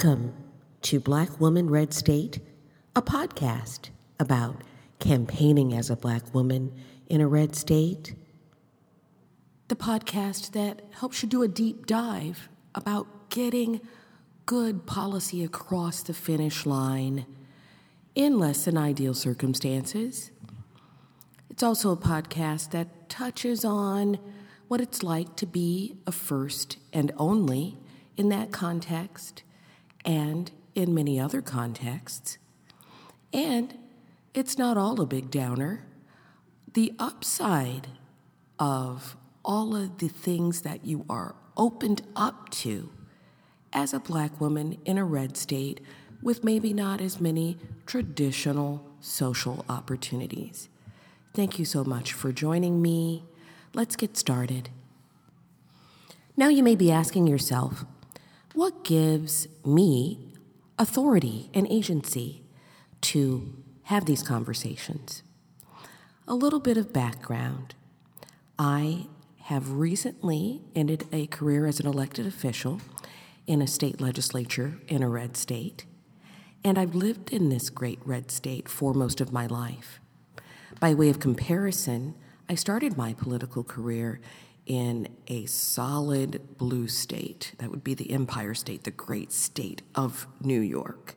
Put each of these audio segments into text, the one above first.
Welcome to Black Woman Red State, a podcast about campaigning as a black woman in a red state. The podcast that helps you do a deep dive about getting good policy across the finish line in less than ideal circumstances. It's also a podcast that touches on what it's like to be a first and only in that context and in many other contexts. And it's not all a big downer. The upside of all of the things that you are opened up to as a black woman in a red state with maybe not as many traditional social opportunities. Thank you so much for joining me. Let's get started. Now, you may be asking yourself, what gives me authority and agency to have these conversations? A little bit of background. I have recently ended a career as an elected official in a state legislature in a red state, and I've lived in this great red state for most of my life. By way of comparison, I started my political career in a solid blue state. That would be the Empire State, the great state of New York,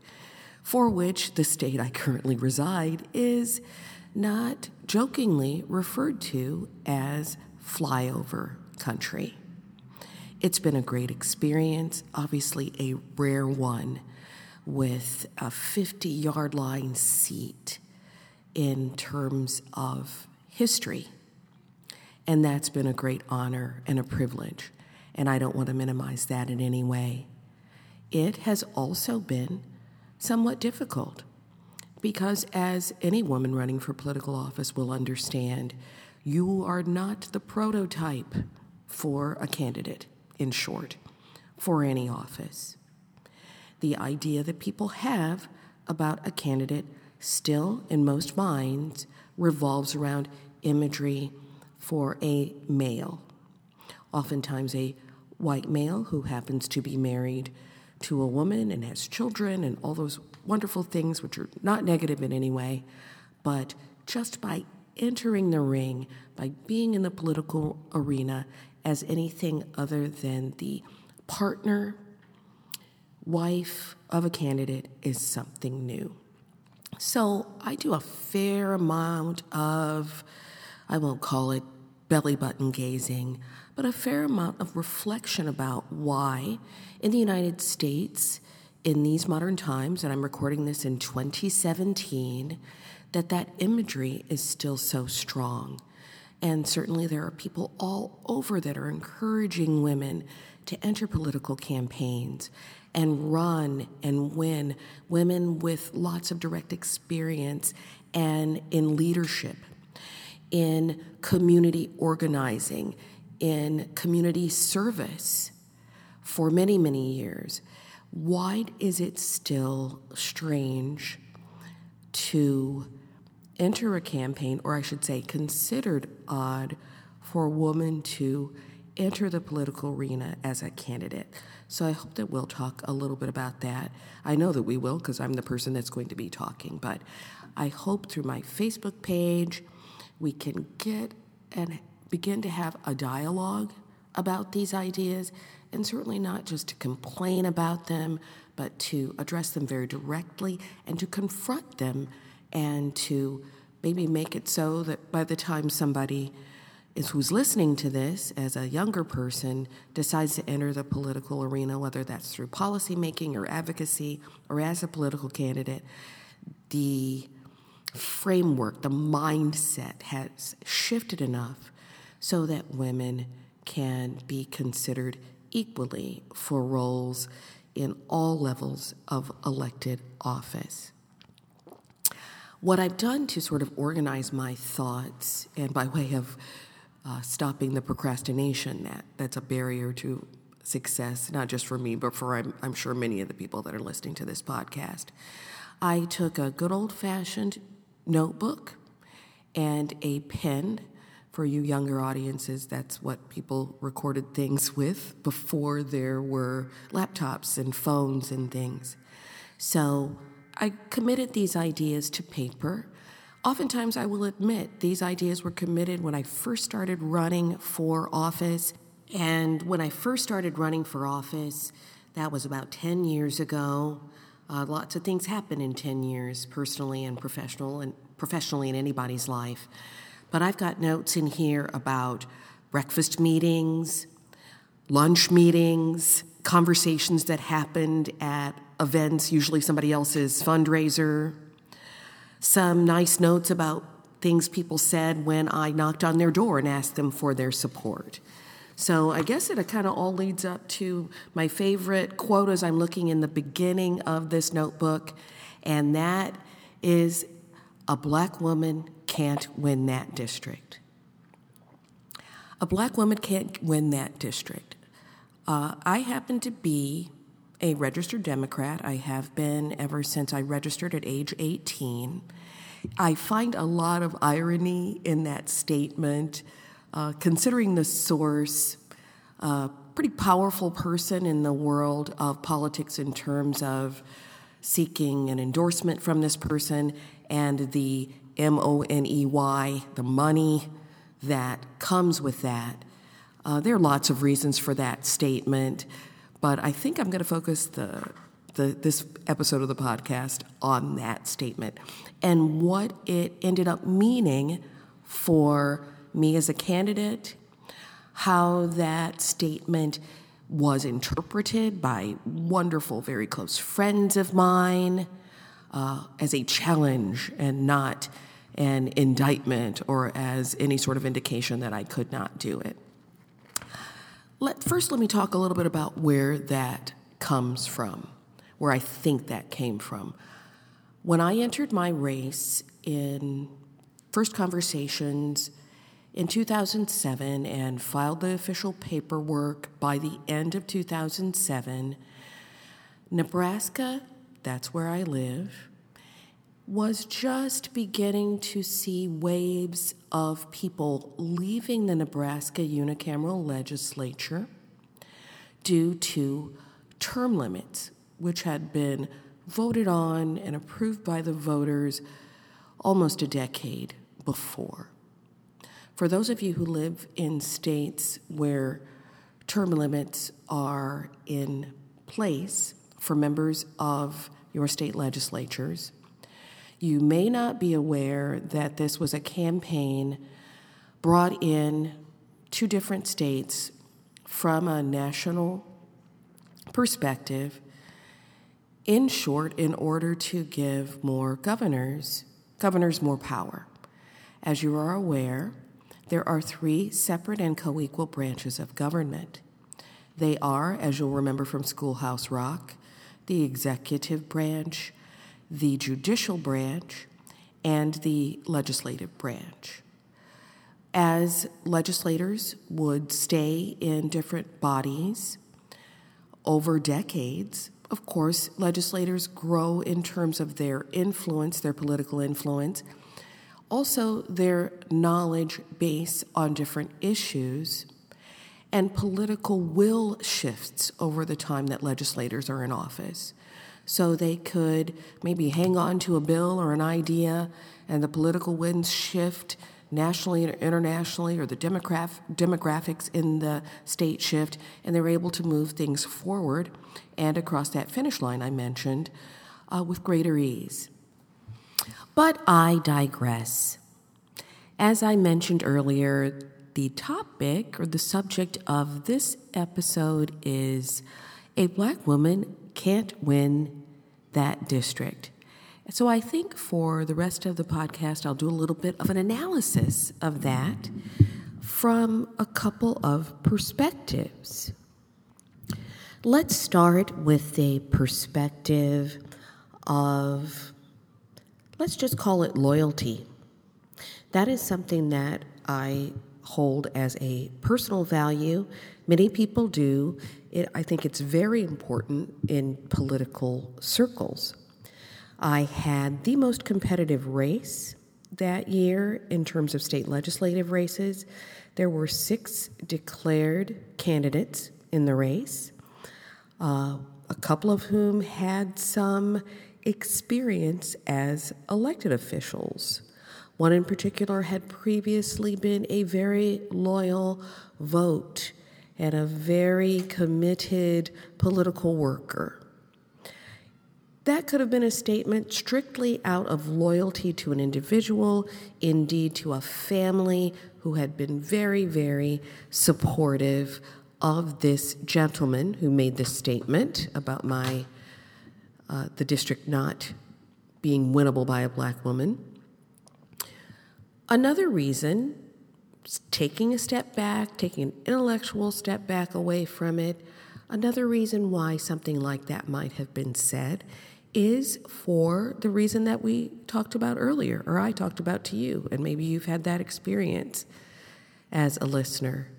for which the state I currently reside is not jokingly referred to as flyover country. It's been a great experience, obviously, a rare one with a 50 yard line seat in terms of history and that's been a great honor and a privilege, and I don't want to minimize that in any way. It has also been somewhat difficult because, as any woman running for political office will understand, you are not the prototype for a candidate, in short, for any office. The idea that people have about a candidate still, in most minds, revolves around imagery for a male, oftentimes a white male who happens to be married to a woman and has children and all those wonderful things, which are not negative in any way, but just by entering the ring, by being in the political arena as anything other than the partner, wife of a candidate is something new. So I do a fair amount of I won't call it belly button gazing, but a fair amount of reflection about why in the United States, in these modern times, and I'm recording this in 2017, that that imagery is still so strong. And certainly there are people all over that are encouraging women to enter political campaigns and run and win, women with lots of direct experience and in leadership in community organizing, in community service for many, many years. Why is it still strange to enter a campaign, or I should say, considered odd for a woman to enter the political arena as a candidate? So I hope that we'll talk a little bit about that. I know that we will because I'm the person that's going to be talking, but I hope through my Facebook page, we can get and begin to have a dialogue about these ideas, and certainly not just to complain about them, but to address them very directly and to confront them and to maybe make it so that by the time somebody is who's listening to this as a younger person decides to enter the political arena, whether that's through policymaking or advocacy or as a political candidate, the framework, the mindset has shifted enough so that women can be considered equally for roles in all levels of elected office. What I've done to sort of organize my thoughts, and by way of uh, stopping the procrastination, that, that's a barrier to success, not just for me, but for I'm, I'm sure many of the people that are listening to this podcast. I took a good old fashioned notebook and a pen For you younger audiences, that's what people recorded things with before there were laptops and phones and things. So I committed these ideas to paper. Oftentimes, I will admit, these ideas were committed when I first started running for office. And when I first started running for office, that was about 10 years ago. Uh, lots of things happen in 10 years, personally and professional, and professionally in anybody's life. But I've got notes in here about breakfast meetings, lunch meetings, conversations that happened at events, usually somebody else's fundraiser, some nice notes about things people said when I knocked on their door and asked them for their support. So I guess it kind of all leads up to my favorite quote as I'm looking in the beginning of this notebook, and that is a black woman can't win that district. A black woman can't win that district. Uh, I happen to be a registered Democrat. I have been ever since I registered at age 18. I find a lot of irony in that statement, uh, considering the source. A uh, pretty powerful person in the world of politics in terms of seeking an endorsement from this person and the M O N E Y, the money that comes with that. Uh, there are lots of reasons for that statement, but I think I'm going to focus the, the, this episode of the podcast on that statement and what it ended up meaning for me as a candidate, how that statement was interpreted by wonderful, very close friends of mine uh, as a challenge and not an indictment or as any sort of indication that I could not do it. Let, first, let me talk a little bit about where that comes from, where I think that came from. When I entered my race in first conversations in 2007 and filed the official paperwork by the end of 2007, Nebraska, that's where I live, was just beginning to see waves of people leaving the Nebraska unicameral legislature due to term limits, which had been voted on and approved by the voters almost a decade before. For those of you who live in states where term limits are in place for members of your state legislatures, you may not be aware that this was a campaign brought in to different states from a national perspective, in short, in order to give more governors governors more power. As you are aware, there are three separate and co equal branches of government. They are, as you'll remember from Schoolhouse Rock, the executive branch, the judicial branch and the legislative branch. As legislators would stay in different bodies over decades, of course, legislators grow in terms of their influence, their political influence, also their knowledge base on different issues, and political will shifts over the time that legislators are in office so they could maybe hang on to a bill or an idea and the political winds shift nationally or internationally or the demograph- demographics in the state shift and they're able to move things forward and across that finish line I mentioned uh, with greater ease. But I digress. As I mentioned earlier, the topic or the subject of this episode is a black woman can't win that district. So I think for the rest of the podcast, I'll do a little bit of an analysis of that from a couple of perspectives. Let's start with a perspective of, let's just call it loyalty. That is something that I hold as a personal value. Many people do. It, I think it's very important in political circles. I had the most competitive race that year in terms of state legislative races. There were six declared candidates in the race, uh, a couple of whom had some experience as elected officials. One in particular had previously been a very loyal vote and a very committed political worker. That could have been a statement strictly out of loyalty to an individual, indeed to a family who had been very, very supportive of this gentleman who made this statement about my uh, the district not being winnable by a black woman. Another reason, taking a step back, taking an intellectual step back away from it, another reason why something like that might have been said is for the reason that we talked about earlier, or I talked about to you, and maybe you've had that experience as a listener.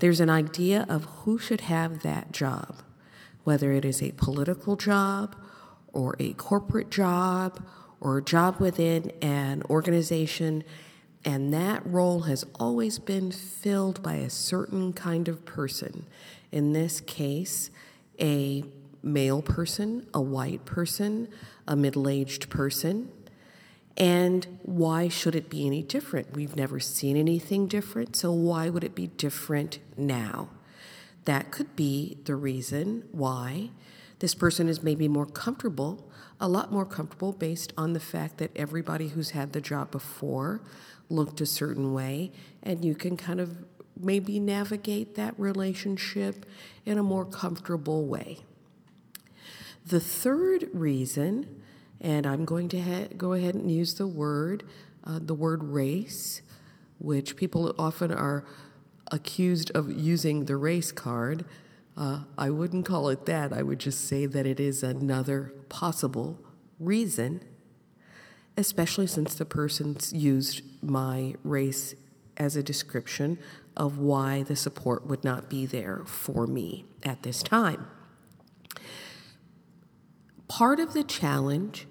There's an idea of who should have that job, whether it is a political job or a corporate job or a job within an organization, and that role has always been filled by a certain kind of person. In this case, a male person, a white person, a middle aged person. And why should it be any different? We've never seen anything different, so why would it be different now? That could be the reason why this person is maybe more comfortable, a lot more comfortable based on the fact that everybody who's had the job before looked a certain way, and you can kind of maybe navigate that relationship in a more comfortable way. The third reason, and I'm going to ha- go ahead and use the word, uh, the word race, which people often are accused of using the race card. Uh, I wouldn't call it that. I would just say that it is another possible reason, especially since the person's used my race as a description of why the support would not be there for me at this time. Part of the challenge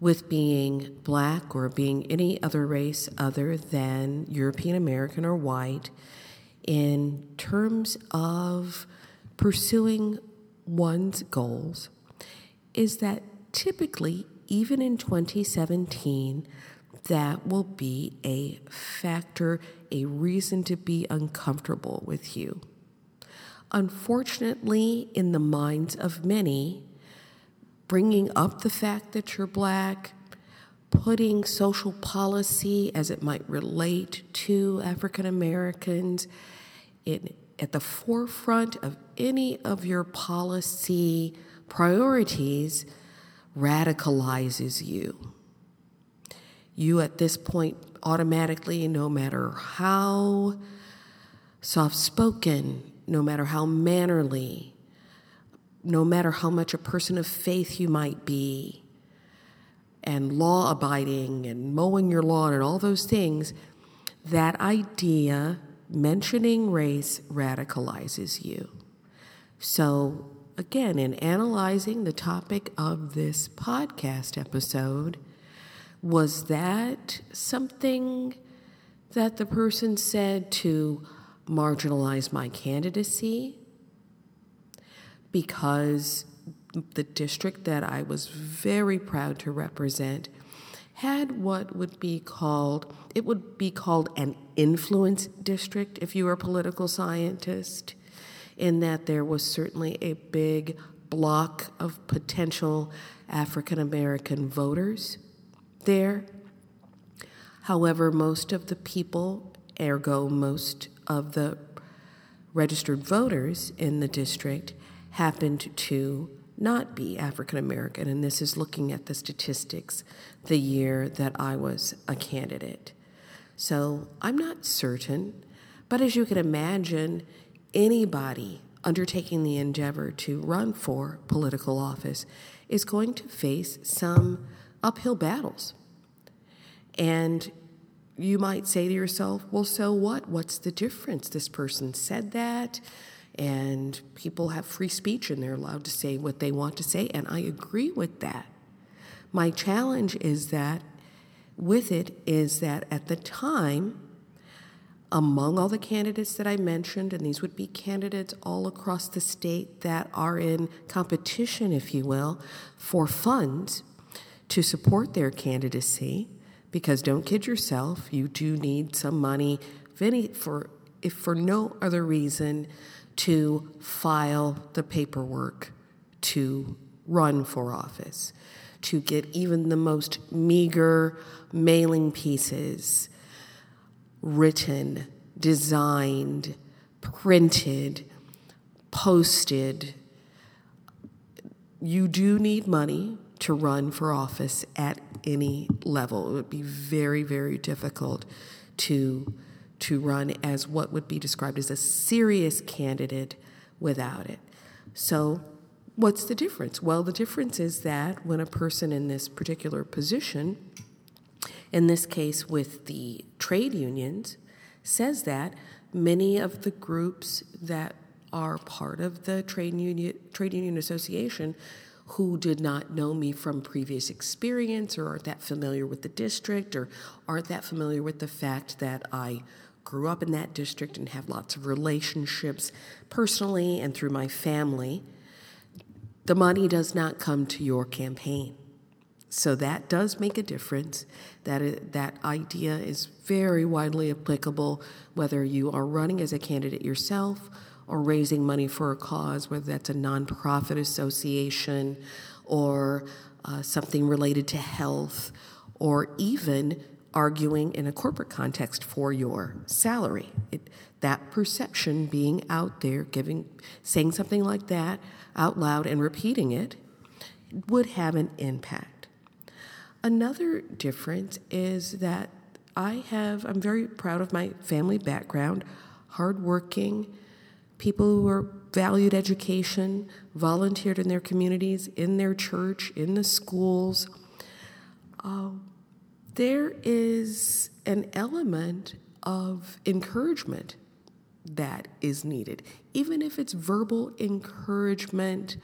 with being black or being any other race other than European American or white in terms of pursuing one's goals is that typically, even in 2017, that will be a factor, a reason to be uncomfortable with you. Unfortunately, in the minds of many, bringing up the fact that you're black, putting social policy as it might relate to African Americans at the forefront of any of your policy priorities radicalizes you. You, at this point, automatically, no matter how soft spoken, no matter how mannerly, no matter how much a person of faith you might be, and law abiding and mowing your lawn and all those things, that idea, mentioning race, radicalizes you. So, again, in analyzing the topic of this podcast episode, was that something that the person said to marginalize my candidacy? because the district that I was very proud to represent had what would be called it would be called an influence district if you were a political scientist in that there was certainly a big block of potential African American voters there. However, most of the people, ergo, most of the registered voters in the district, happened to not be African American, and this is looking at the statistics the year that I was a candidate. So I'm not certain, but as you can imagine, anybody undertaking the endeavor to run for political office is going to face some uphill battles. And you might say to yourself, well, so what? What's the difference? This person said that and people have free speech and they're allowed to say what they want to say, and I agree with that. My challenge is that with it is that at the time, among all the candidates that I mentioned, and these would be candidates all across the state that are in competition, if you will, for funds to support their candidacy, because don't kid yourself, you do need some money for if for no other reason to file the paperwork to run for office, to get even the most meager mailing pieces written, designed, printed, posted. You do need money to run for office at any level. It would be very, very difficult to to run as what would be described as a serious candidate without it. So, what's the difference? Well, the difference is that when a person in this particular position, in this case with the trade unions, says that many of the groups that are part of the trade union trade union association who did not know me from previous experience or aren't that familiar with the district or aren't that familiar with the fact that I grew up in that district and have lots of relationships personally and through my family, the money does not come to your campaign. So that does make a difference. That, that idea is very widely applicable whether you are running as a candidate yourself or raising money for a cause, whether that's a nonprofit association or uh, something related to health, or even arguing in a corporate context for your salary. It, that perception being out there, giving, saying something like that out loud and repeating it would have an impact. Another difference is that I have, I'm very proud of my family background, hardworking, people who are valued education, volunteered in their communities, in their church, in the schools. Uh, there is an element of encouragement that is needed, even if it's verbal encouragement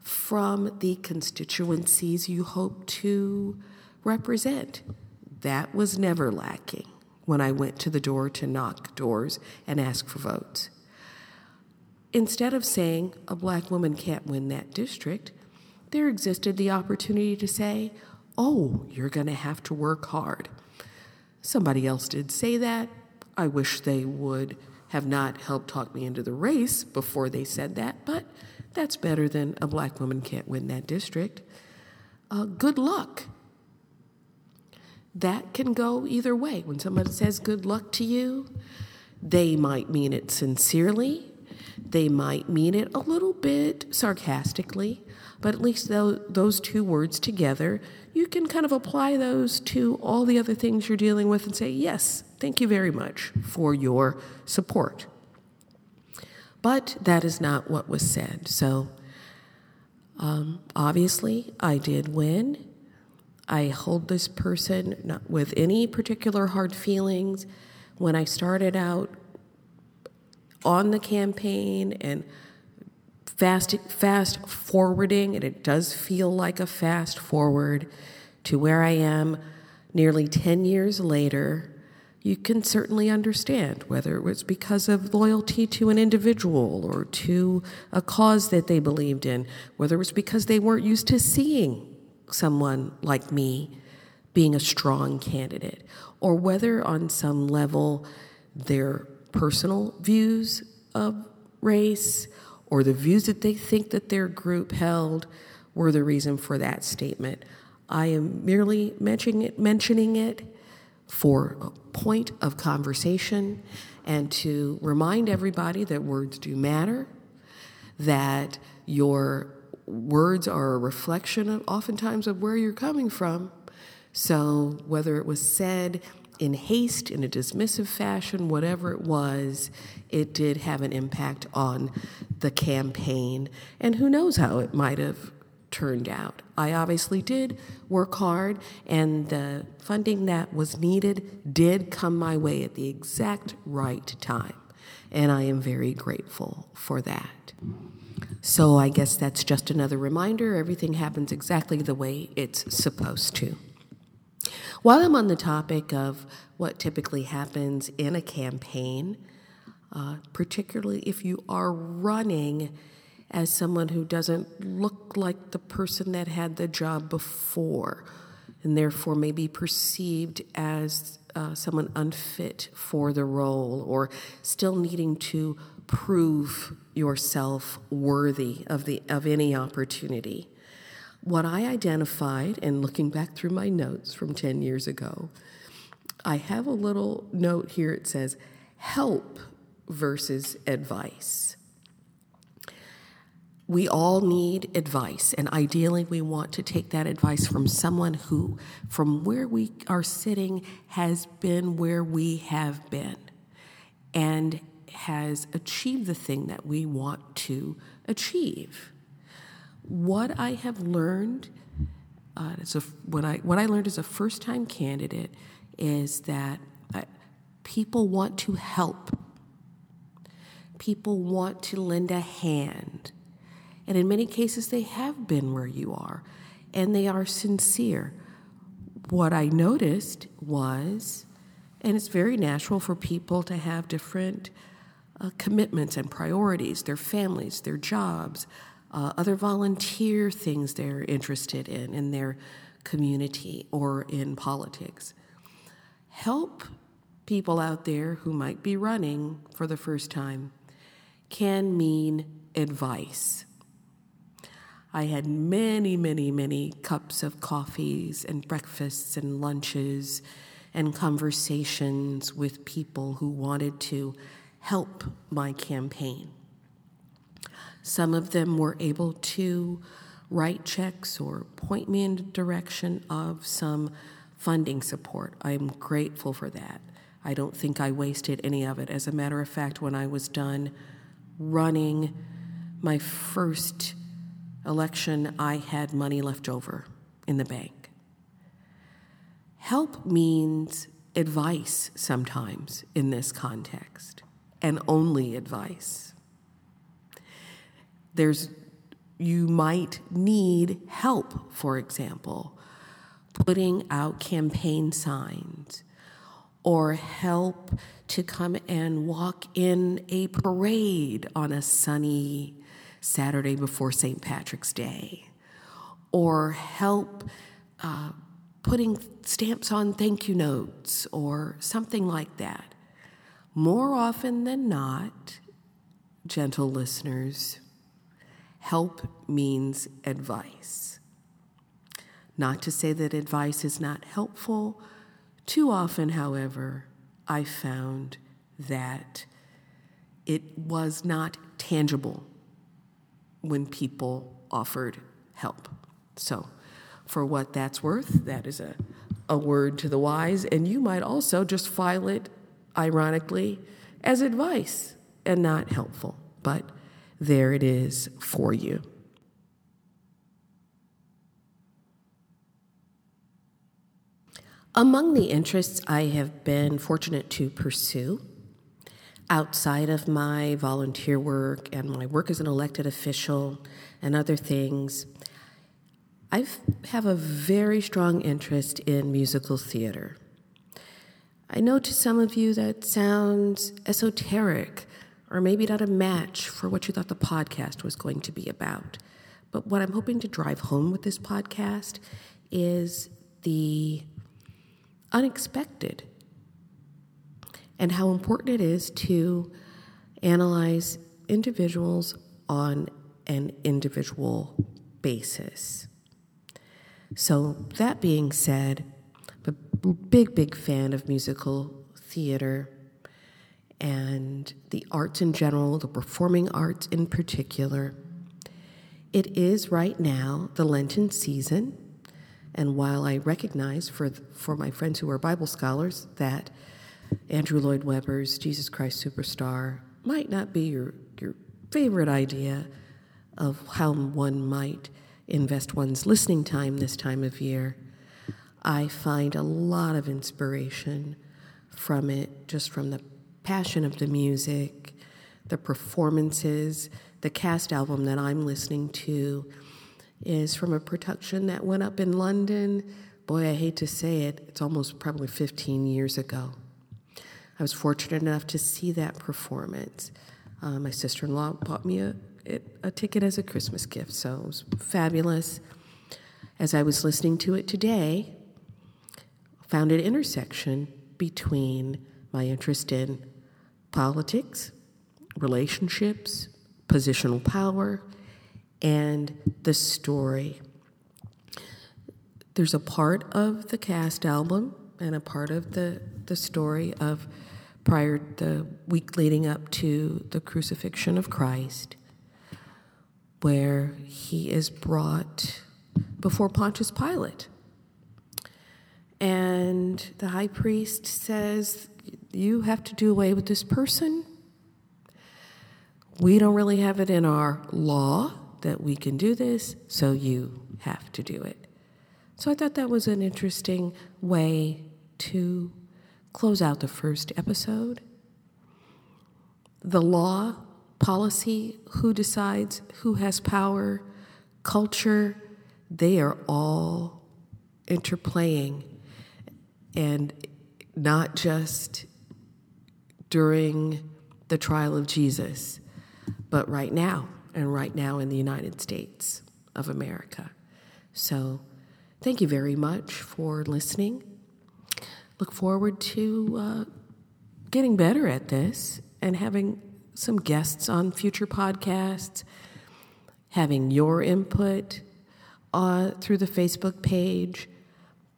from the constituencies you hope to represent. That was never lacking when I went to the door to knock doors and ask for votes. Instead of saying a black woman can't win that district, there existed the opportunity to say, oh, you're going to have to work hard. Somebody else did say that. I wish they would have not helped talk me into the race before they said that, but that's better than a black woman can't win that district. Uh, good luck. That can go either way. When somebody says good luck to you, they might mean it sincerely, they might mean it a little bit sarcastically, but at least those two words together, you can kind of apply those to all the other things you're dealing with and say, yes, thank you very much for your support. But that is not what was said. So um, obviously, I did win. I hold this person not with any particular hard feelings. When I started out on the campaign and fast fast forwarding and it does feel like a fast forward to where I am nearly 10 years later you can certainly understand whether it was because of loyalty to an individual or to a cause that they believed in whether it was because they weren't used to seeing someone like me being a strong candidate or whether on some level their personal views of race or the views that they think that their group held were the reason for that statement. I am merely mentioning it, mentioning it for a point of conversation and to remind everybody that words do matter, that your words are a reflection of oftentimes of where you're coming from. So whether it was said in haste, in a dismissive fashion, whatever it was, it did have an impact on the campaign. And who knows how it might have turned out. I obviously did work hard, and the funding that was needed did come my way at the exact right time. And I am very grateful for that. So I guess that's just another reminder everything happens exactly the way it's supposed to. While I'm on the topic of what typically happens in a campaign, uh, particularly if you are running as someone who doesn't look like the person that had the job before, and therefore may be perceived as uh, someone unfit for the role or still needing to prove yourself worthy of, the, of any opportunity. What I identified, and looking back through my notes from 10 years ago, I have a little note here. It says, help versus advice. We all need advice, and ideally, we want to take that advice from someone who, from where we are sitting, has been where we have been and has achieved the thing that we want to achieve. What I have learned, uh, a, what I what I learned as a first time candidate, is that uh, people want to help. People want to lend a hand, and in many cases, they have been where you are, and they are sincere. What I noticed was, and it's very natural for people to have different uh, commitments and priorities, their families, their jobs, uh, other volunteer things they're interested in in their community or in politics. Help people out there who might be running for the first time can mean advice. I had many, many, many cups of coffees and breakfasts and lunches and conversations with people who wanted to help my campaign. Some of them were able to write checks or point me in the direction of some funding support. I'm grateful for that. I don't think I wasted any of it. As a matter of fact, when I was done running my first election, I had money left over in the bank. Help means advice sometimes in this context and only advice. There's you might need help, for example, putting out campaign signs or help to come and walk in a parade on a sunny Saturday before St. Patrick's Day, or help uh, putting stamps on thank you notes or something like that. More often than not, gentle listeners, help means advice. Not to say that advice is not helpful. Too often, however, I found that it was not tangible when people offered help. So, for what that's worth, that is a, a word to the wise, and you might also just file it ironically, as advice and not helpful. But there it is for you. Among the interests I have been fortunate to pursue outside of my volunteer work and my work as an elected official and other things, I have a very strong interest in musical theater. I know to some of you that sounds esoteric or maybe not a match for what you thought the podcast was going to be about. But what I'm hoping to drive home with this podcast is the unexpected and how important it is to analyze individuals on an individual basis. So, that being said, a big, big fan of musical theater and the arts in general, the performing arts in particular. It is right now the Lenten season, and while I recognize for, for my friends who are Bible scholars that Andrew Lloyd Webber's Jesus Christ Superstar might not be your, your favorite idea of how one might invest one's listening time this time of year, I find a lot of inspiration from it, just from the passion of the music, the performances. The cast album that I'm listening to is from a production that went up in London, boy, I hate to say it, it's almost probably 15 years ago. I was fortunate enough to see that performance. Uh, my sister in law bought me a, a ticket as a Christmas gift, so it was fabulous. As I was listening to it today, found an intersection between my interest in politics, relationships, positional power, and the story. There's a part of the cast album and a part of the, the story of prior the week leading up to the crucifixion of Christ, where he is brought before Pontius Pilate. And the high priest says, You have to do away with this person. We don't really have it in our law that we can do this, so you have to do it. So I thought that was an interesting way to close out the first episode. The law, policy, who decides, who has power, culture, they are all interplaying and not just during the trial of Jesus, but right now, and right now in the United States of America. So, thank you very much for listening. Look forward to uh, getting better at this and having some guests on future podcasts, having your input uh, through the Facebook page.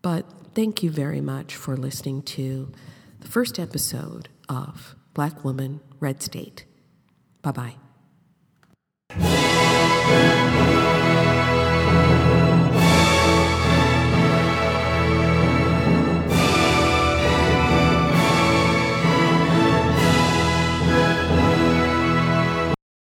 But thank you very much for listening to the first episode of Black Woman, Red State. Bye bye.